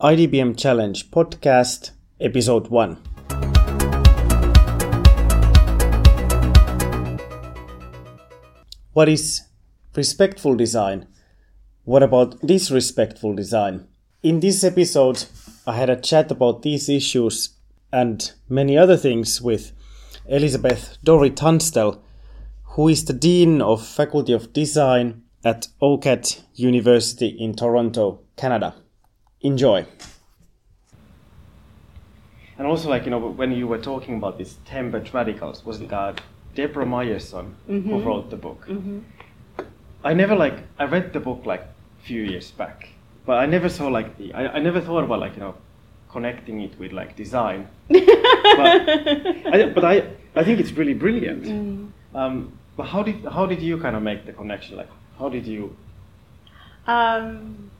IDBM Challenge Podcast, Episode 1. What is respectful design? What about disrespectful design? In this episode, I had a chat about these issues and many other things with Elizabeth Dori Tunstall, who is the Dean of Faculty of Design at OCAD University in Toronto, Canada. Enjoy. And also, like, you know, when you were talking about these tempered radicals, was it uh, Deborah Meyerson Mm-hmm. who wrote the book? I never, like, I read the book, like, a few years back, but I never saw, like, the, I, I never thought about, like, you know, connecting it with, like, design. but, I, but I, I think it's really brilliant. Mm. Um, but how did, how did you kind of make the connection? Like, how did you Um,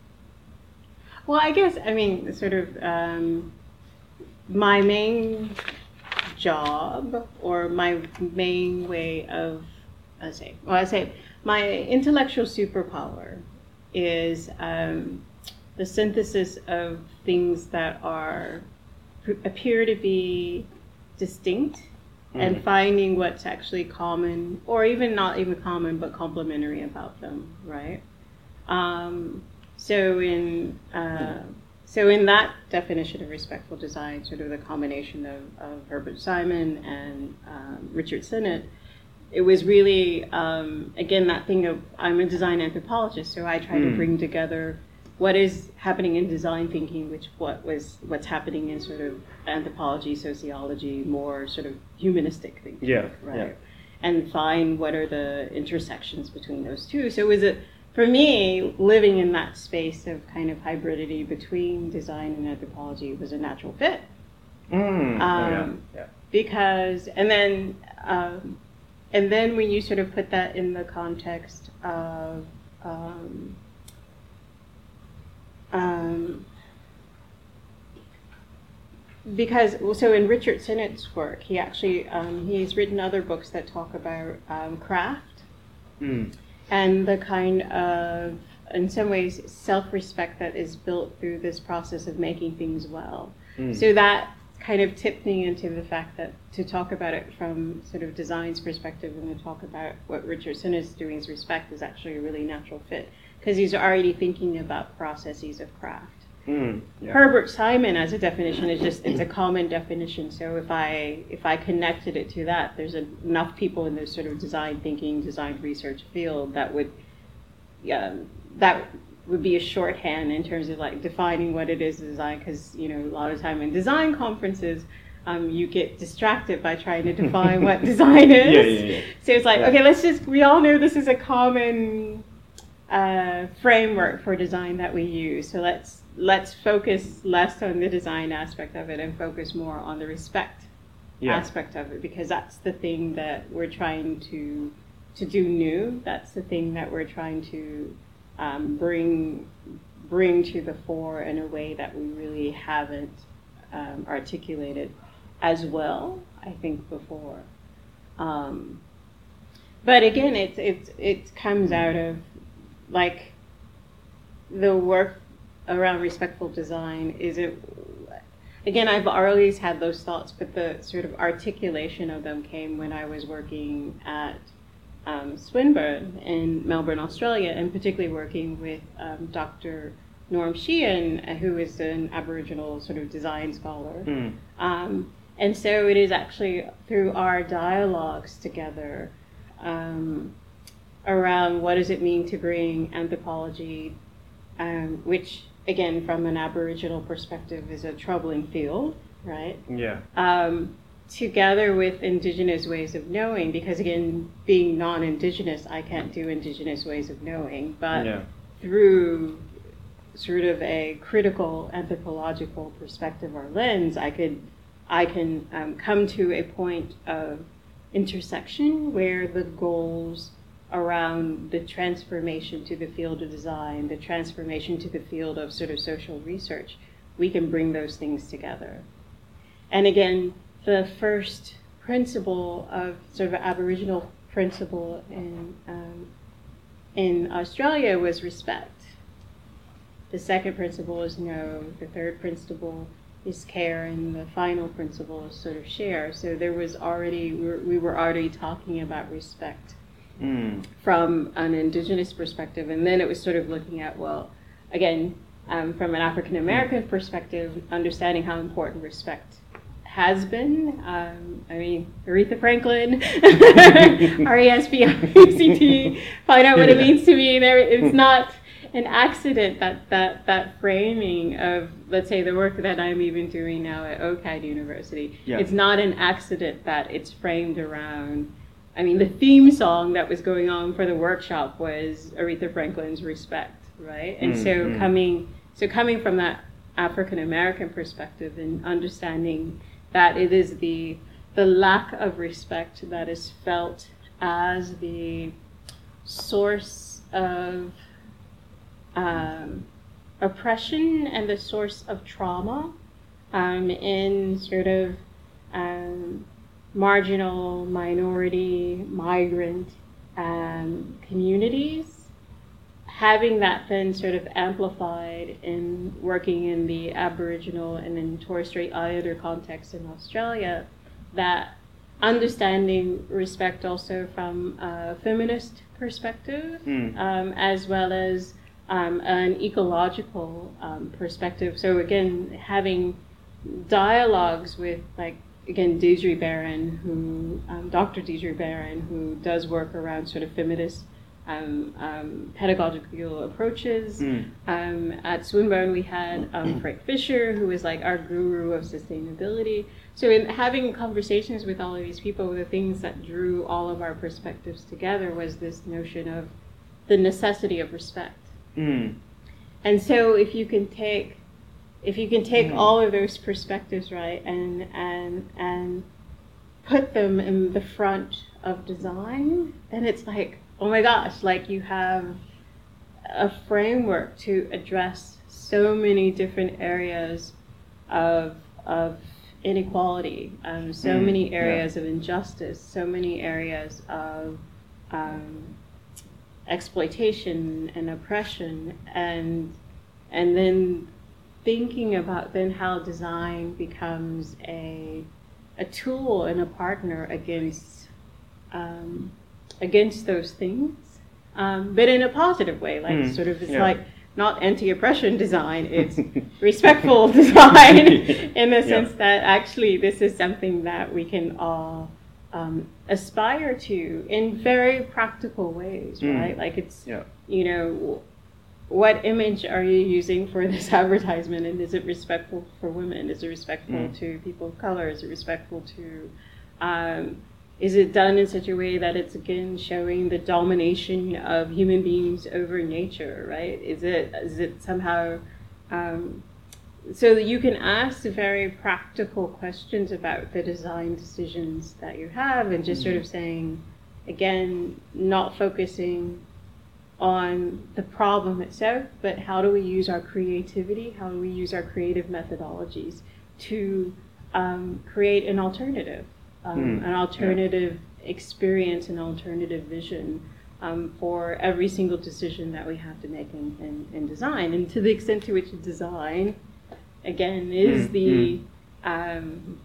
well, I guess I mean sort of um, my main job or my main way of I say well I say my intellectual superpower is um, the synthesis of things that are appear to be distinct and Mhm. finding what's actually common or even not even common but complementary about them right um, so in uh, so in that definition of respectful design, sort of the combination of, of Herbert Simon and um, Richard Sennett, it was really um, again that thing of I'm a design anthropologist, so I try to Mm. bring together what is happening in design thinking, which what was what's happening in sort of anthropology, sociology, more sort of humanistic thinking Yeah, right? yeah. And find what are the intersections between those two. So was it for me living in that space of kind of hybridity between design and anthropology was a natural fit Mm, yeah, Um, yeah. because and then um, and then when you sort of put that in the context of um, um, because so in Richard Sennett's work, he actually um, he's written other books that talk about um, craft Mm. And the kind of in some ways self-respect that is built through this process of making things well. Mm. So that kind of tipped me into the fact that to talk about it from sort of design's perspective and to talk about what Richard Sennett is doing as respect is actually a really natural fit because he's already thinking about processes of craft. Mm, yeah. Herbert Simon as a definition is just it's a common definition. So if I if I connected it to that, there's enough people in this sort of design thinking, design research field that would um, that would be a shorthand in terms of like defining what it is design because you know a lot of time in design conferences um, you get distracted by trying to define what design is Yeah, yeah, yeah. so it's like Yeah. okay let's just we all know this is a common uh, framework for design that we use so let's let's focus less on the design aspect of it and focus more on the respect Yeah. aspect of it because that's the thing that we're trying to to do new. That's the thing that we're trying to um, bring bring to the fore in a way that we really haven't um, articulated as well. I think before. Um, but again, it it it comes out of like the work around respectful design is it again i've always had those thoughts but the sort of articulation of them came when i was working at um, swinburne in melbourne australia and particularly working with um, dr norm sheehan uh, who is an aboriginal sort of design scholar Mm. um, and so it is actually through our dialogues together um, around what does it mean to bring anthropology, um, which again, from an Aboriginal perspective, is a troubling field, right? Yeah. Um, together with Indigenous ways of knowing, because again, being non-Indigenous, I can't do Indigenous ways of knowing, but yeah. through sort of a critical anthropological perspective or lens, I could I can um, come to a point of intersection where the goals around the transformation to the field of design, the transformation to the field of sort of social research, we can bring those things together. And again, the first principle of sort of Aboriginal principle in um, in Australia was respect. the second principle is know, the third principle is care, and the final principle is sort of share. So there was already, we we were already talking about respect Mm. from an indigenous perspective, and then it was sort of looking at, well, again, um, from an African American perspective, understanding how important respect has been. Um, I mean, Aretha Franklin, R E S P I C T, find out what it means to me. There, it's not an accident that, that that framing of let's say the work that I'm even doing now at OCAD University. Yeah. It's not an accident that it's framed around. I mean, the theme song that was going on for the workshop was Aretha Franklin's "Respect," right? And Mm, so coming so coming from that African American perspective and understanding that it is the the lack of respect that is felt as the source of um, oppression and the source of trauma um, in sort of um, marginal, minority, migrant um, communities. Having that then sort of amplified in working in the Aboriginal and then Torres Strait Islander context in Australia, that understanding respect also from a feminist perspective, Mm. um, as well as um, an ecological um, perspective. So again, having dialogues with like again Deirdre Barron, who um, Dr. Deirdre Barron, who does work around sort of feminist um, um, pedagogical approaches. Mm. Um, at Swinburne, we had um, Frank Fisher, who was like our guru of sustainability. So, in having conversations with all of these people, the things that drew all of our perspectives together was this notion of the necessity of respect. Mm. And so, if you can take, if you can take Mm. all of those perspectives, right, and and and put them in the front of design, then it's like, oh my gosh, like you have a framework to address so many different areas of of inequality, um, so Mm, many yeah. areas of injustice, so many areas of um, exploitation and oppression, and and then thinking about then how design becomes a a tool and a partner against um, against those things, um, but in a positive way, like Mm, sort of it's yeah. like not anti-oppression design, it's respectful design in the Yeah. sense that actually this is something that we can all um, aspire to in very practical ways, Mm. right? Like it's Yeah. you know what image are you using for this advertisement? And is it respectful for women? Is it respectful Mm. to people of color? Is it respectful to um, is it done in such a way that it's again showing the domination of human beings over nature right? Is it is it somehow um, so that you can ask very practical questions about the design decisions that you have and just sort of saying again not focusing on the problem itself, but how do we use our creativity? How do we use our creative methodologies to um, create an alternative, um, Mm, an alternative experience, an alternative vision um, for every single decision that we have to make in, in, in design? And to the extent to which design, again, is Mm, the um,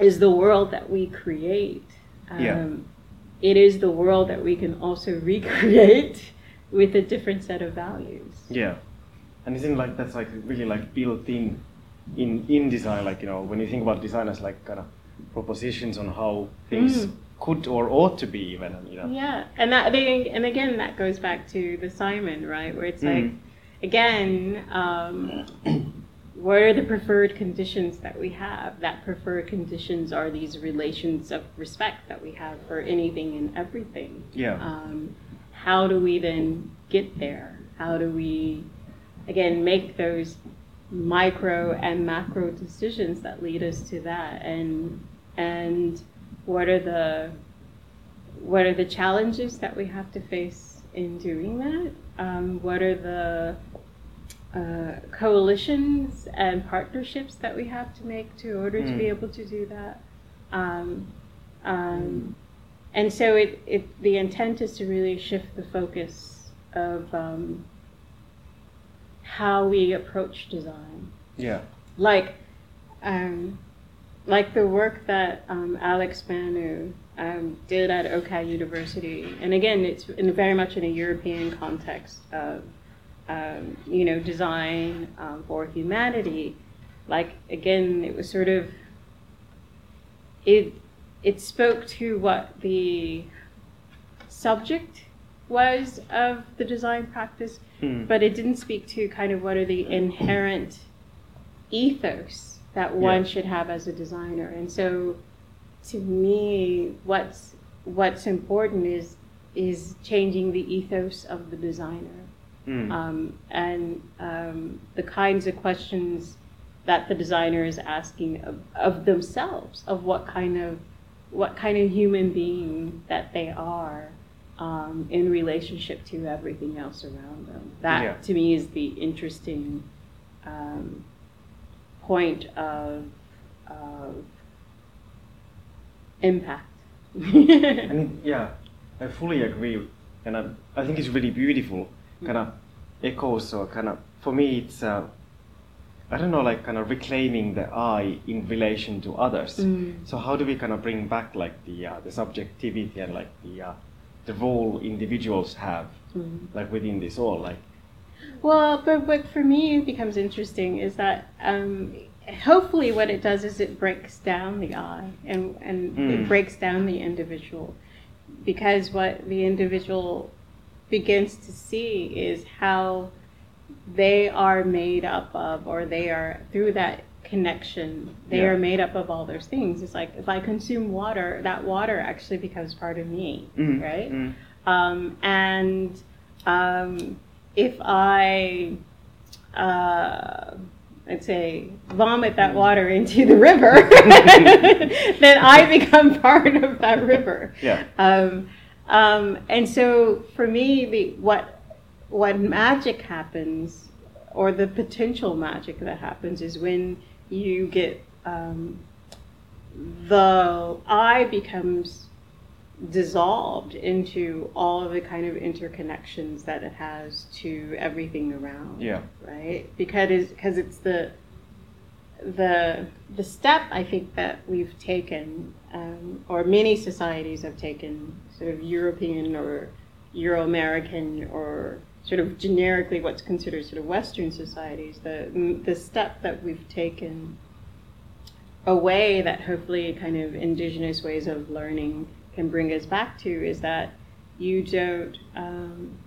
is the world that we create. Um, Yeah. It is the world that we can also recreate with a different set of values. Yeah, and isn't like that's like really like built in, in in design. Like you know, when you think about design as like kind of propositions on how things Mm. could or ought to be, even you know. Yeah, and that they, and again that goes back to the Simon, right? Where it's like, Mm. again, um, what are the preferred conditions that we have? That preferred conditions are these relations of respect that we have for anything and everything. Yeah. Um, how do we then get there? How do we, again, make those micro and macro decisions that lead us to that? And and what are the what are the challenges that we have to face in doing that? Um, what are the uh, coalitions and partnerships that we have to make to order to be Mm. able to do that? Um, um, and so it, it the intent is to really shift the focus of um, how we approach design. Yeah. Like, um, like the work that um, Alex Banu um, did at OCAD University, and again, it's in very much in a European context of, um, you know, design um, for humanity. Like again, it was sort of it it spoke to what the subject was of the design practice, Mm. but it didn't speak to kind of what are the inherent ethos that one Yeah. should have as a designer. And so, to me, what's what's important is is changing the ethos of the designer Mm. um, and um, the kinds of questions that the designer is asking of, of themselves, of what kind of what kind of human being that they are um, in relationship to everything else around them. That Yeah. to me is the interesting um, point of of impact. And yeah, I fully agree, and I, I think it's really beautiful. Kind of echoes or kind of for me, it's uh, I don't know, like kind of reclaiming the I in relation to others. Mm. So how do we kind of bring back like the uh, the subjectivity and like the uh, the role individuals have Mm. like within this all like Well, but what for me becomes interesting is that um, hopefully what it does is it breaks down the I and, and Mm. it breaks down the individual because what the individual begins to see is how they are made up of or they are through that connection they Yeah. are made up of all those things it's like if i consume water that water actually becomes part of me Mm, right mm. um, and um, if I, uh, let's say, vomit that water into the river, then I become part of that river. yeah Um, um, and so for me, the what what magic happens, or the potential magic that happens, is when you get um, the I becomes dissolved into all of the kind of interconnections that it has to everything around yeah. right? Because it's, because it's the the the step I think that we've taken um, or many societies have taken sort of European or Euro American or sort of generically what's considered sort of Western societies the the step that we've taken away that hopefully kind of indigenous ways of learning can bring us back to is that you don't um,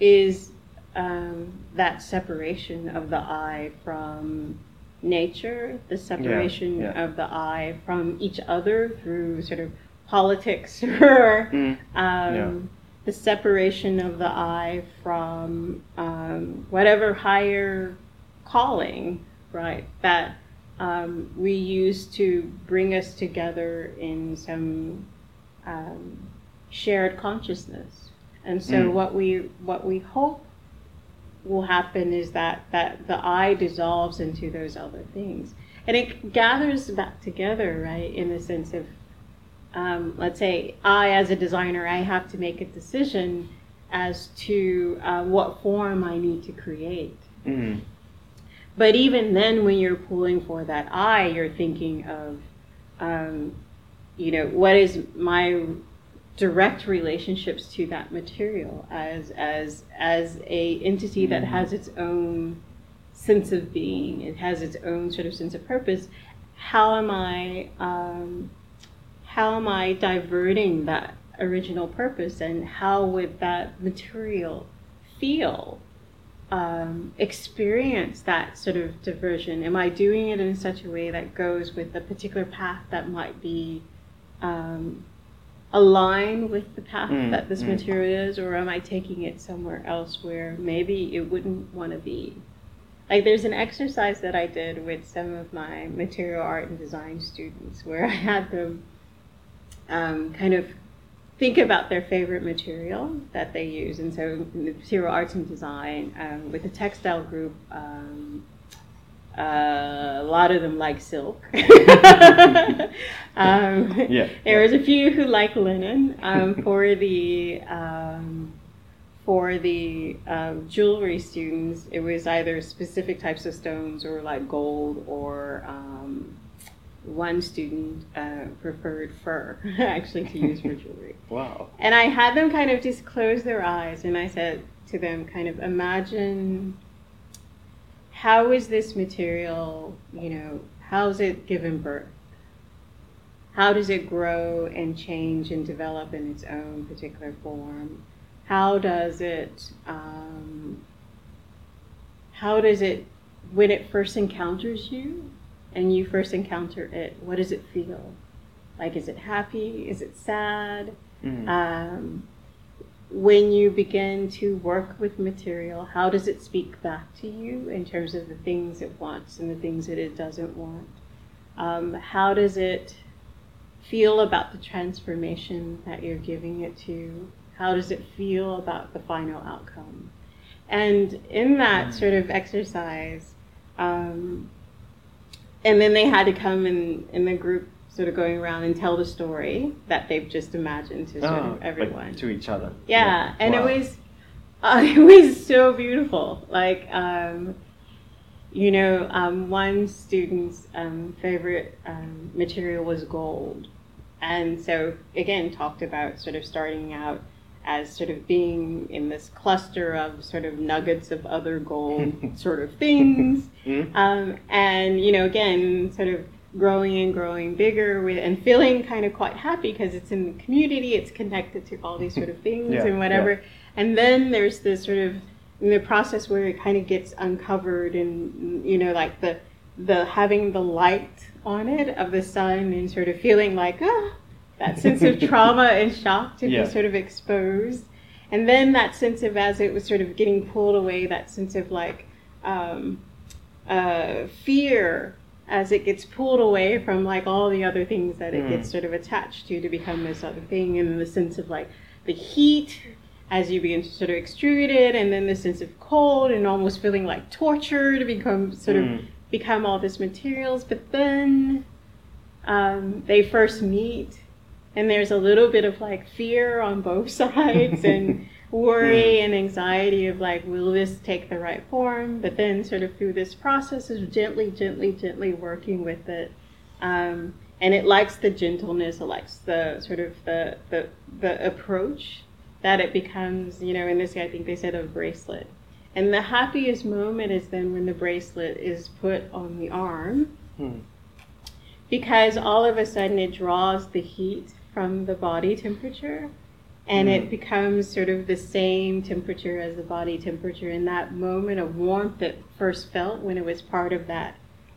is um, that separation of the I from nature, the separation yeah. of the I from each other through sort of politics or Mm. um, Yeah. The separation of the I from um, whatever higher calling, right? That um, we use to bring us together in some um, shared consciousness. And so Mm. what we what we hope will happen is that that the I dissolves into those other things, and it gathers back together, right? In the sense of, um, let's say, I as a designer, I have to make a decision as to uh, what form I need to create. Mm. But even then, when you're pulling for that I, you're thinking of, um, you know, what is my direct relationships to that material as as as a entity that has its own sense of being. It has its own sort of sense of purpose. How am I? Um, how am I diverting that original purpose, and how would that material feel? um, experience that sort of diversion? Am I doing it in such a way that goes with a particular path that might be um, aligned with the path Mm, that this mm. material is, or am I taking it somewhere else where maybe it wouldn't want to be? Like there's an exercise that I did with some of my material art and design students where I had them um, kind of think about their favorite material that they use. And so, in the material arts and design um, with the textile group, um, uh, a lot of them like silk. um, Yeah, There was a few who like linen. Um, for the um, for the um, jewelry students, it was either specific types of stones or like gold or um, one student uh, preferred fur actually to use for jewelry. Wow. And I had them kind of just close their eyes and I said to them, kind of imagine how is this material, you know, how's it given birth? How does it grow and change and develop in its own particular form? How does it, um, how does it, when it first encounters you and you first encounter it, what does it feel? Like, is it happy? Is it sad? Mm. Um, when you begin to work with material, how does it speak back to you in terms of the things it wants and the things that it doesn't want? Um, how does it feel about the transformation that you're giving it to? How does it feel about the final outcome? And in that sort of exercise, um, and then they had to come in, in the group sort of going around and tell the story that they've just imagined to sort of like everyone. to each other. Yeah, and Wow. it was uh, it was so beautiful. Like um, you know, um, one student's um, favorite um, material was gold, and so again talked about sort of starting out as sort of being in this cluster of sort of nuggets of other gold sort of things, Mm. um, and you know again sort of growing and growing bigger with and feeling kind of quite happy because it's in the community it's connected to all these sort of things Yeah, and whatever. and then there's this sort of in the process where it kind of gets uncovered and you know like the the having the light on it of the sun and sort of feeling like ah that sense of trauma and shock to Yeah. be sort of exposed and then that sense of as it was sort of getting pulled away that sense of like um, uh, fear as it gets pulled away from like all the other things that it Mm. gets sort of attached to to become this other thing and the sense of like the heat as you begin to sort of extrude it and then the sense of cold and almost feeling like torture to become sort of Mm. become all this materials but then um, they first meet and there's a little bit of like fear on both sides and worry and anxiety of like will this take the right form? But then sort of through this process of gently gently gently working with it. Um, and it likes the gentleness it likes the sort of the, the the approach that it becomes you know in this i think they said a bracelet. And the happiest moment is then when the bracelet is put on the arm. Hmm. because all of a sudden it draws the heat from the body temperature and it Mm. becomes sort of the same temperature as the body temperature in that moment of warmth that first felt when it was part of that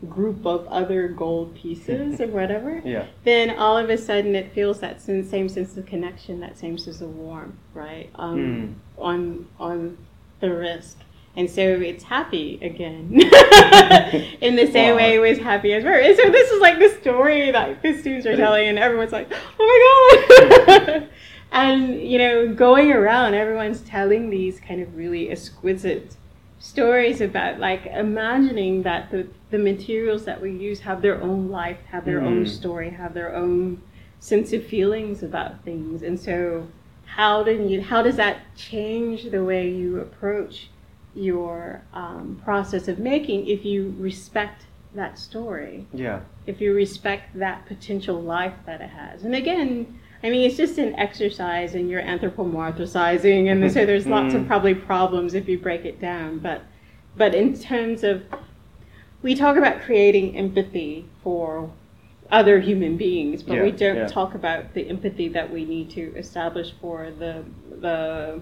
group of other gold pieces or whatever Yeah. then all of a sudden it feels that same sense of connection that same sense of warmth right um, on on the wrist and so it's happy again in the same Wow. way it was happy as her and so this is like the story that the students are telling and everyone's like oh my god and you know going around everyone's telling these kind of really exquisite stories about like imagining that the, the materials that we use have their own life have their own Mm. story have their own sense of feelings about things and so how do you how does that change the way you approach your um, process of making if you respect that story Yeah. if you respect that potential life that it has. And again, I mean, it's just an exercise and you're anthropomorphizing, and so there's lots of Mm. probably problems if you break it down. But, but in terms of, we talk about creating empathy for other human beings, but we don't yeah. talk about the empathy that we need to establish for the the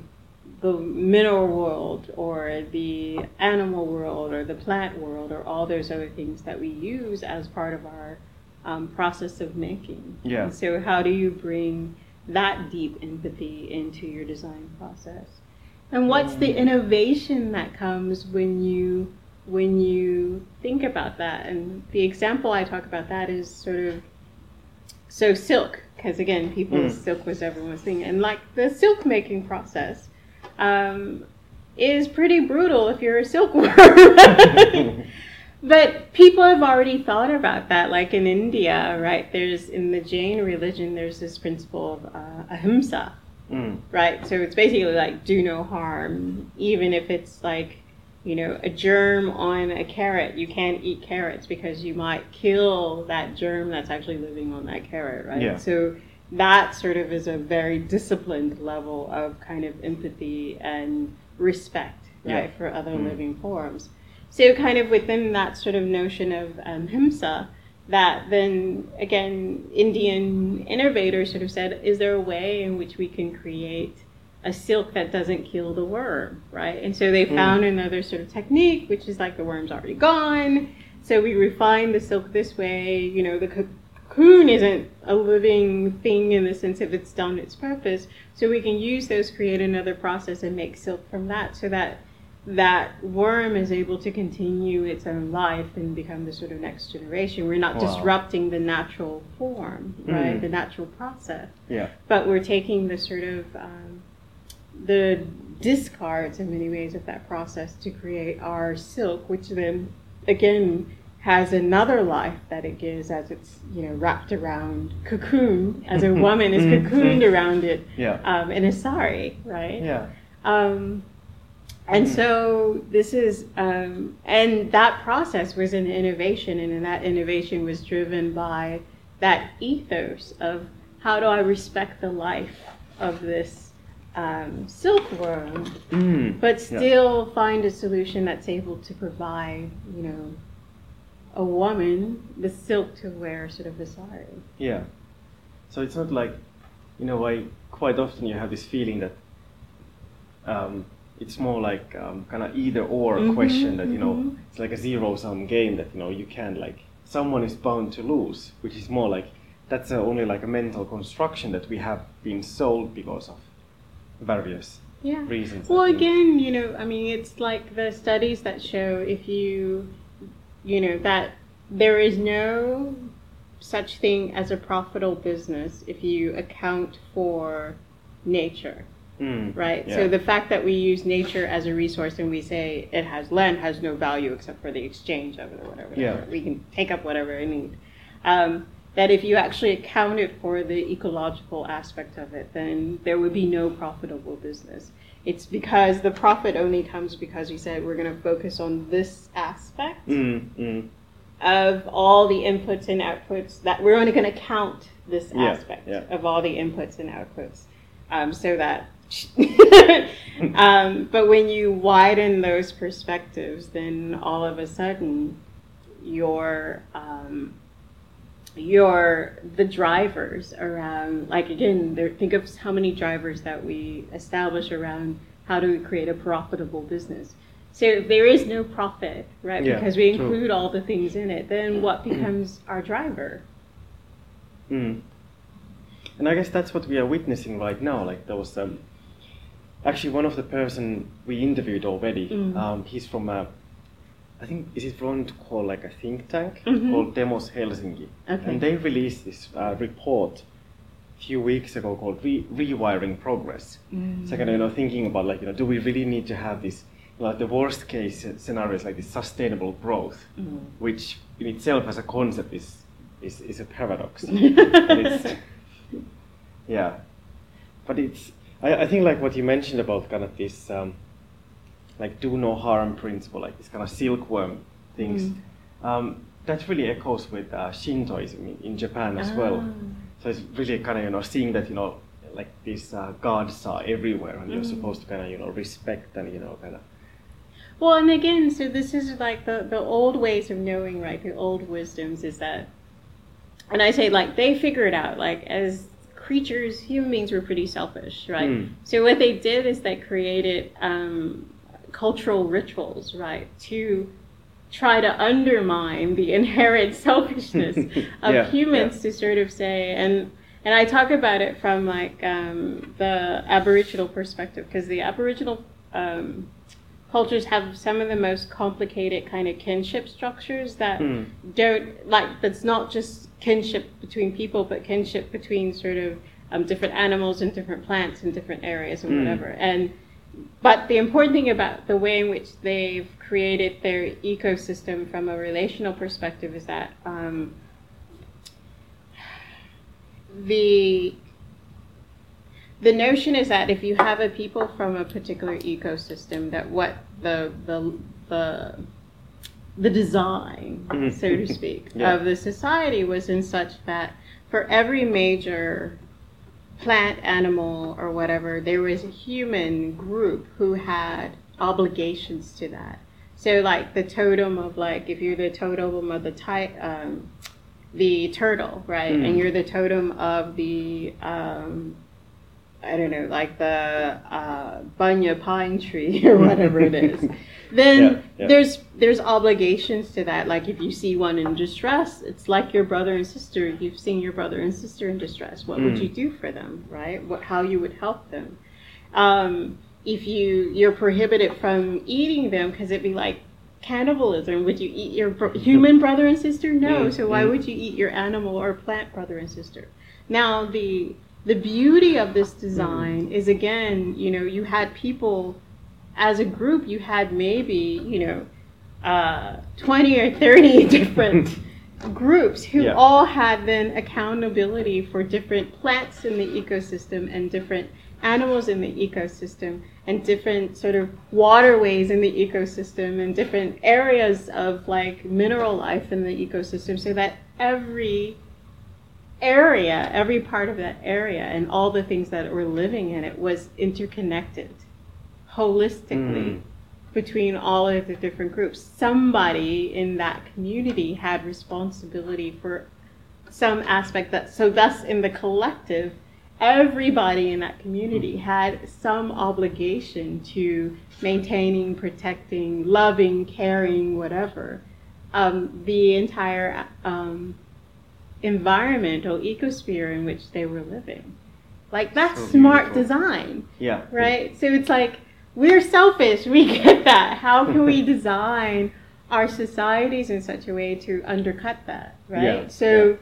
the mineral world or the animal world or the plant world or all those other things that we use as part of our um, process of making. Yeah. And so, how do you bring that deep empathy into your design process? And what's the innovation that comes when you when you think about that? And the example I talk about that is sort of so silk, because again, people Mm. silk was everyone's thing, and like the silk making process um, is pretty brutal if you're a silkworm. but people have already thought about that. Like in India, right? There's in the Jain religion, there's this principle of uh, ahimsa, Mm. right? So it's basically like do no harm, even if it's like, you know, a germ on a carrot. You can't eat carrots because you might kill that germ that's actually living on that carrot, right? Yeah. So that sort of is a very disciplined level of kind of empathy and respect, right, Yeah. for other Mm. living forms. So kind of within that sort of notion of um, himsa, that then again Indian innovators sort of said, is there a way in which we can create a silk that doesn't kill the worm, right? And so they Mm. found another sort of technique, which is like the worm's already gone. So we refine the silk this way. You know, the cocoon isn't a living thing in the sense of it's done its purpose. So we can use those, create another process, and make silk from that, so that that worm is able to continue its own life and become the sort of next generation. We're not Wow. disrupting the natural form, right? Mm. The natural process Yeah. but we're taking the sort of um, the discards in many ways of that process to create our silk, which then again has another life that it gives as it's you know wrapped around cocoon as a woman is Mhm. cocooned around it Yeah. um, in a sari, right? Yeah. Um, and Mhm. so this is, um, and that process was an innovation, and that innovation was driven by that ethos of how do I respect the life of this um, silkworm, Mm. but Yeah. still find a solution that's able to provide, you know, a woman the silk to wear sort of a sari. Yeah. So it's not like, you know, I quite often you have this feeling that um, it's more like um, kind of either or Mhm, question that you know mhm. it's like a zero sum game that you know you can't like someone is bound to lose, which is more like that's uh, only like a mental construction that we have been sold because of various Yeah. reasons. Well, again, you know, I mean, it's like the studies that show if you, you know, that there is no such thing as a profitable business if you account for nature, Mm, right? yeah. So the fact that we use nature as a resource and we say it has land has no value except for the exchange of it or whatever. Yeah. whatever. We can take up whatever we need. Um, that if you actually accounted for the ecological aspect of it, then there would be no profitable business. It's because the profit only comes because we said we're going to focus on this aspect Mm, mm, of all the inputs and outputs that we're only going to count this Yeah, aspect yeah. of all the inputs and outputs um, so that um, but when you widen those perspectives then all of a sudden your um, your the drivers around like again there, think of how many drivers that we establish around how do we create a profitable business so if there is no profit right Yeah, because we true. include all the things in it then what becomes our driver Mm. And I guess that's what we are witnessing right now. Like there was um, actually one of the person we interviewed already. Mm. Um, he's from a, I think is it from called like a think tank Mhm. called Demos Helsinki, Okay. and they released this uh, report a few weeks ago called Re- Rewiring Progress. So kind of you know thinking about like you know do we really need to have this like the worst case scenario is like this sustainable growth, Mm. which in itself as a concept is is, is a paradox. Yeah, but it's I, I think like what you mentioned about kind of this um, like do no harm principle, like this kind of silkworm things. Mm. Um, that really echoes with uh, Shintoism in, in Japan as well. Ah. So it's really kind of you know seeing that you know like these uh, gods are everywhere, and you're Mm. supposed to kind of you know respect and you know kind of Well, and again, so this is like the, the old ways of knowing, right? The old wisdoms is that, and I say like they figure it out. Like as creatures, human beings were pretty selfish, right? Mm. So what they did is they created um, cultural rituals, right, to try to undermine the inherent selfishness of Yeah, humans to sort of say and and I talk about it from like um, the Aboriginal perspective because the Aboriginal um, cultures have some of the most complicated kind of kinship structures that Mm. don't like that's not just kinship between people but kinship between sort of um, different animals and different plants in different areas and Mm. whatever and but the important thing about the way in which they've created their ecosystem from a relational perspective is that um, the the notion is that if you have a people from a particular ecosystem, that what the the the the design, Mhm. so to speak, Yeah. of the society was in such that for every major plant, animal, or whatever, there was a human group who had obligations to that. So, like the totem of like, if you're the totem of the ti- um, the turtle, right, Mm. and you're the totem of the um, I don't know, like the uh, bunya pine tree or whatever it is, then Yeah, yeah. there's there's obligations to that. Like if you see one in distress, it's like your brother and sister. You've seen your brother and sister in distress. What would Mm. you do for them, right? What how you would help them? Um, if you you're prohibited from eating them because it'd be like cannibalism. Would you eat your bro- human brother and sister? No. Mm, So why mm. would you eat your animal or plant brother and sister? Now the the beauty of this design is again, you know, you had people as a group. You had maybe you know uh, twenty or thirty different groups who Yeah. all had then accountability for different plants in the ecosystem and different animals in the ecosystem and different sort of waterways in the ecosystem and different areas of like mineral life in the ecosystem so that every area every part of that area and all the things that were living in it was interconnected holistically Mm. between all of the different groups. Somebody in that community had responsibility for some aspect that so thus in the collective everybody in that community had some obligation to maintaining protecting loving caring whatever um, the entire um, environment or ecosphere in which they were living like that's So smart design Yeah. right? So it's like we're selfish. We get that. How can we design our societies in such a way to undercut that, right? Yeah, So,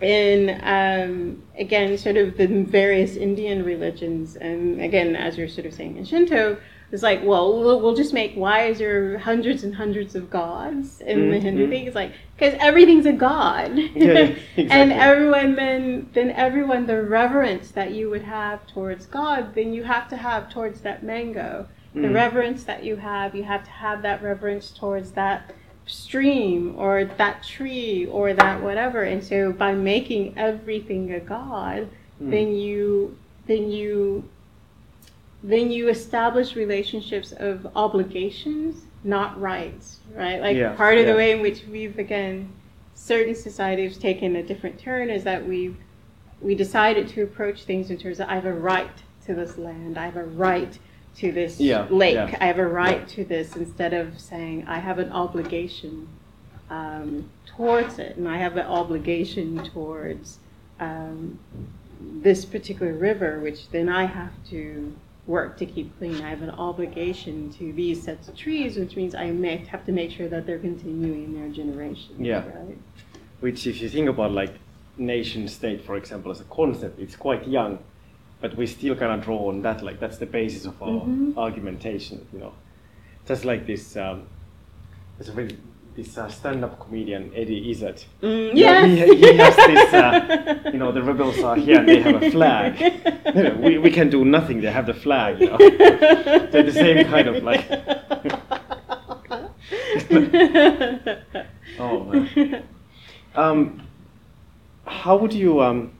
in um, again, sort of the various Indian religions, and again, as you're sort of saying in Shinto, it's like, well, we'll, we'll just make. Why is there hundreds and hundreds of gods in the Mhm, Hindu thing? It's like because everything's a god, Yeah, yeah, and everyone then then everyone the reverence that you would have towards God, then you have to have towards that mango. The Mm. reverence that you have, you have to have that reverence towards that stream or that tree or that whatever. And so by making everything a god, Mm. then you then you then you establish relationships of obligations, not rights, right? Like Yeah, part of yeah. the way in which we've again certain societies taken a different turn is that we we decided to approach things in terms of I have a right to this land, I have a right to this Yeah, lake, yeah. I have a right to this, instead of saying I have an obligation um, towards it, and I have an obligation towards um, this particular river, which then I have to work to keep clean. I have an obligation to these sets of trees, which means I may have to make sure that they're continuing their generation. Yeah. Right? Which, if you think about like nation state, for example, as a concept, it's quite young, but we still kind of draw on that. Like that's the basis of our Mhm. argumentation. You know, just like this. Um, there's a really this uh, stand-up comedian Eddie Izzard. Mm, Yeah, he, he has this. Uh, you know, the rebels are here. and They have a flag. You know, we we can do nothing. They have the flag. You know, they're the same kind of like. Oh, man. Um, how would you um,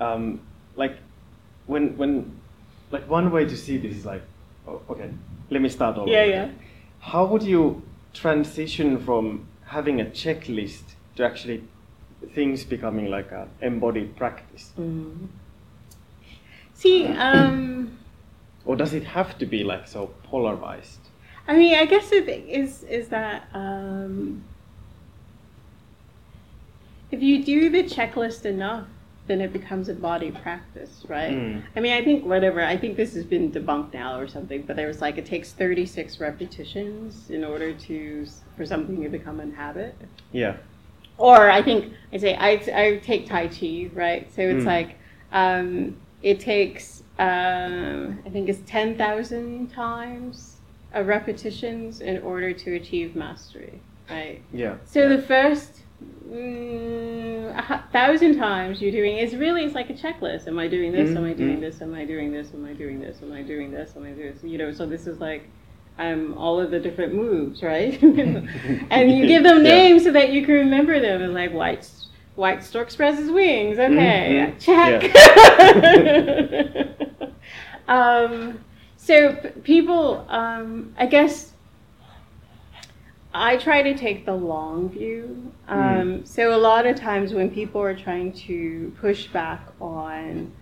um, like when when like one way to see this is like oh, okay let me start all Yeah, yeah. how would you transition from having a checklist to actually things becoming like a embodied practice Mm. See, um, or does it have to be like so polarized I mean, I guess the thing is is that um, if you do the checklist enough, then it becomes a body practice, right? Mm. I mean, I think whatever. I think this has been debunked now or something, but there was like it takes thirty six repetitions in order to for something to become a habit. yeah Or I think I say I, I take Tai Chi, right? So it's Mm. like um, it takes um, I think it's ten thousand times of repetitions in order to achieve mastery, right? yeah So yeah. the first, mm, a thousand times you're doing it's really it's like a checklist. Am I doing this? Am I doing mhm. this? Am I doing this? Am I doing this? Am I doing this? Am I doing this? You know, so this is like um, all of the different moves, right? and you give them Yeah. names so that you can remember them. And like white white stork spreads his wings. Okay, Mhm. check. um, so p- people, um, I guess. I try to take the long view. Um, So a lot of times when people are trying to push back on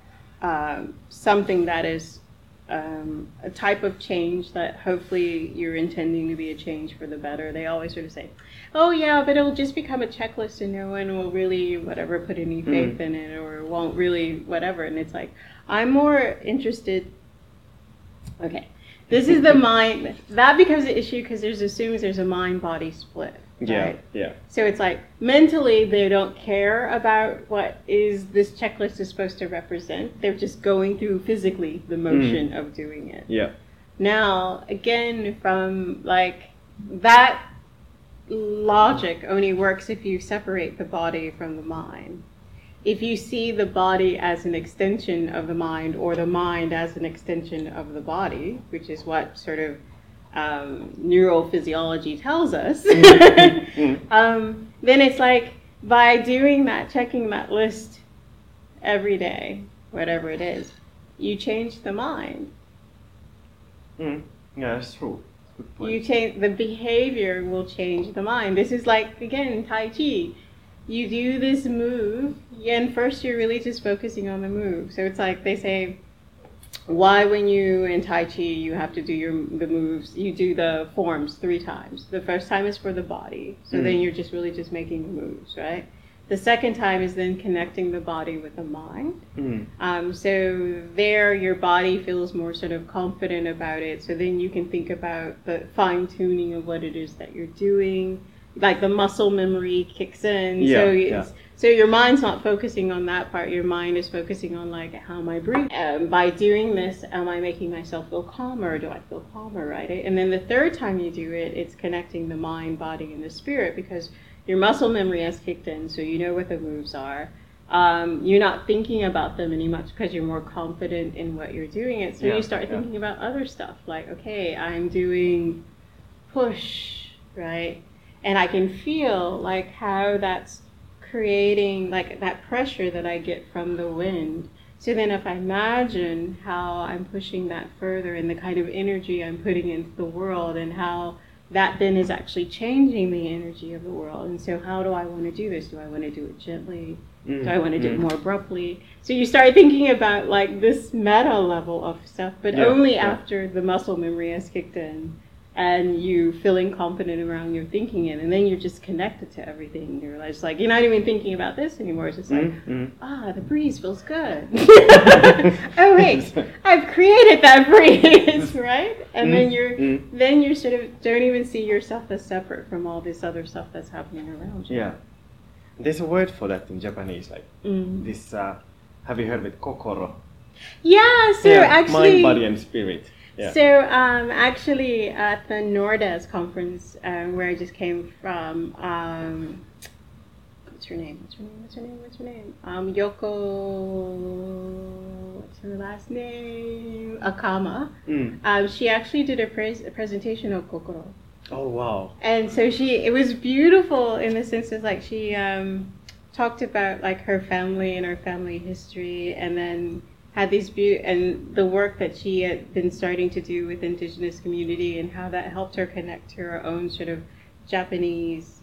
um, something that is um, a type of change that hopefully you're intending to be a change for the better, they always sort of say, "Oh yeah, but it'll just become a checklist, and no one will really whatever put any faith in it, or won't really whatever." And it's like I'm more interested. Okay, this is the mind that becomes an issue because there's assumes there's a mind body split. Yeah, right? yeah. So it's like mentally they don't care about what is this checklist is supposed to represent. They're just going through physically the mm. motion of doing it. Yeah. Now, again, from like that logic only works if you separate the body from the mind. If you see the body as an extension of the mind or the mind as an extension of the body, which is what sort of um, neurophysiology tells us, um, then it's like by doing that, checking that list every day, whatever it is, you change the mind. Mm. Yeah, that's true. Point. You change the behavior will change the mind. This is like again Tai Chi. You do this move, and first you're really just focusing on the move. So it's like they say, why when you in Tai Chi you have to do your the moves. You do the forms three times. The first time is for the body, so then Mm. you're just really just making the moves, right? The second time is then connecting the body with the mind. Mm. Um, so there, your body feels more sort of confident about it. So then you can think about the fine tuning of what it is that you're doing. Like the muscle memory kicks in. Yeah, so yeah. so your mind's not focusing on that part. Your mind is focusing on like how am I breathing? Um, by doing this, am I making myself feel calmer? Do I feel calmer? Right. And then the third time you do it, it's connecting the mind, body, and the spirit because your muscle memory has kicked in, so you know what the moves are. Um, you're not thinking about them any much because you're more confident in what you're doing it. So Yeah, you start thinking about other stuff like, okay, I'm doing push, right? And I can feel like how that's creating like that pressure that I get from the wind. So then if I imagine how I'm pushing that further and the kind of energy I'm putting into the world and how that then is actually changing the energy of the world. And so how do I want to do this? Do I want to do it gently? Mm. Do I want to do it Mm. more abruptly? So you start thinking about like this meta level of stuff, but Yeah, only yeah. after the muscle memory has kicked in and you feeling confident around your thinking it, and then you're just connected to everything. You're just like you're not even thinking about this anymore. It's just like Mm. Mm. ah, the breeze feels good. oh wait, I've created that breeze, right? And then Mm, you're mm. then you sort of don't even see yourself as separate from all this other stuff that's happening around you. Yeah. There's a word for that in Japanese, like Mm. this. Uh, have you heard of it? Kokoro. Yeah, so yeah, actually, mind, body, and spirit. Yeah. so um, actually at the Nordes conference um, where I just came from, um, what's her name? What's her name? What's her name? What's her name? Um, Yoko. What's her last name? Akama. Mm. Um, she actually did a, pres- a presentation of Kokoro. Oh wow. and so she it was beautiful in the sense of like she um, talked about like her family and her family history and then had these be- and the work that she had been starting to do with indigenous community and how that helped her connect to her own sort of japanese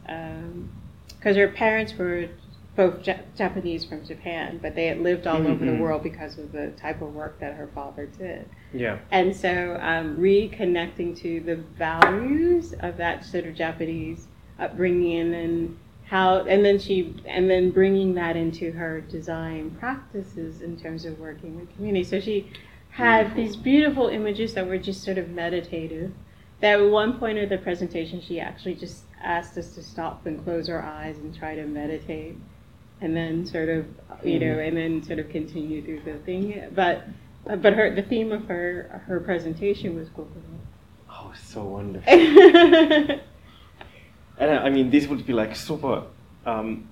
because her parents were both ja- japanese from japan but they had lived all over the Mhm. world because of the type of work that her father did Yeah. and so um, reconnecting to the values of that sort of Japanese upbringing and then how and then she and then bringing that into her design practices in terms of working with community. So she had mm-hmm. these beautiful images that were just sort of meditative. That at one point of the presentation she actually just asked us to stop and close our eyes and try to meditate and then sort of you know mm-hmm. and then sort of continue through the thing but but her the theme of her her presentation was kokoro Oh, so wonderful. And I mean, this would be like super um,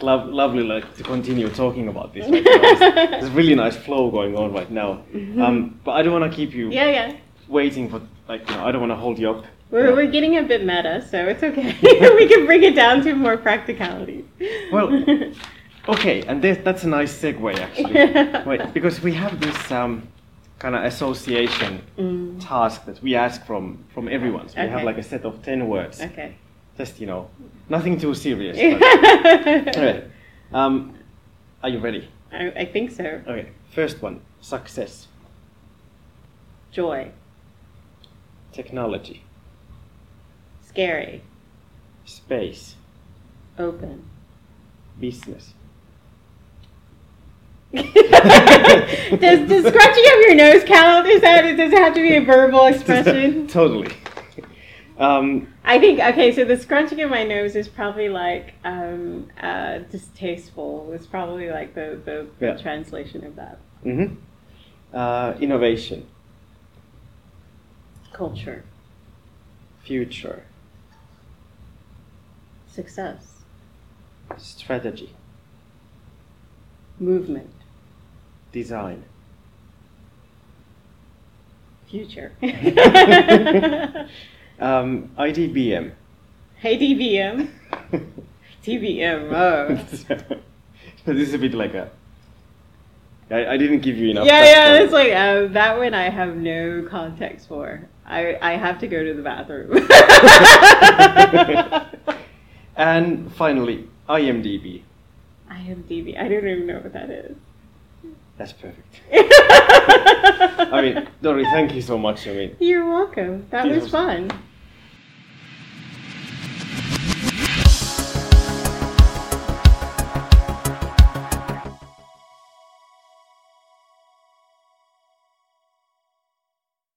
Lo- lovely, like to continue talking about this. Now. There's, there's really nice flow going on right now. Um, but I don't want to keep you Yeah, yeah. waiting for like. You know, I don't want to hold you up. We're, we're getting a bit meta, so it's okay. we can bring it down to more practicality. Well, Okay, and this, that's a nice segue actually. yeah. Wait, because we have this um, kind of association Mm. task that we ask from from everyone. So we have like a set of ten words. okay. Just you know, nothing too serious. But, okay. Um, are you ready? I, I think so. Okay. First one: success, Joy. technology, Scary. space, Open. business. does, does scratching of your nose count? Is that does it have to be a verbal expression? totally. Um, I think okay. So the scrunching of my nose is probably like um, uh, distasteful. It's probably like the the, Yeah. translation of that. mhm. uh, innovation, Culture. future, Success. strategy, Movement. design. Future. Um, IDBM. hey DBM. TBM. Oh. this is a bit like a. I, I didn't give you enough. Yeah, yeah, it's like uh, that one I have no context for. I I have to go to the bathroom. and finally, IMDb. IMDb. I don't even know what that is. That's perfect. I mean, Dori, thank you so much. I mean, You're welcome. That was was- fun.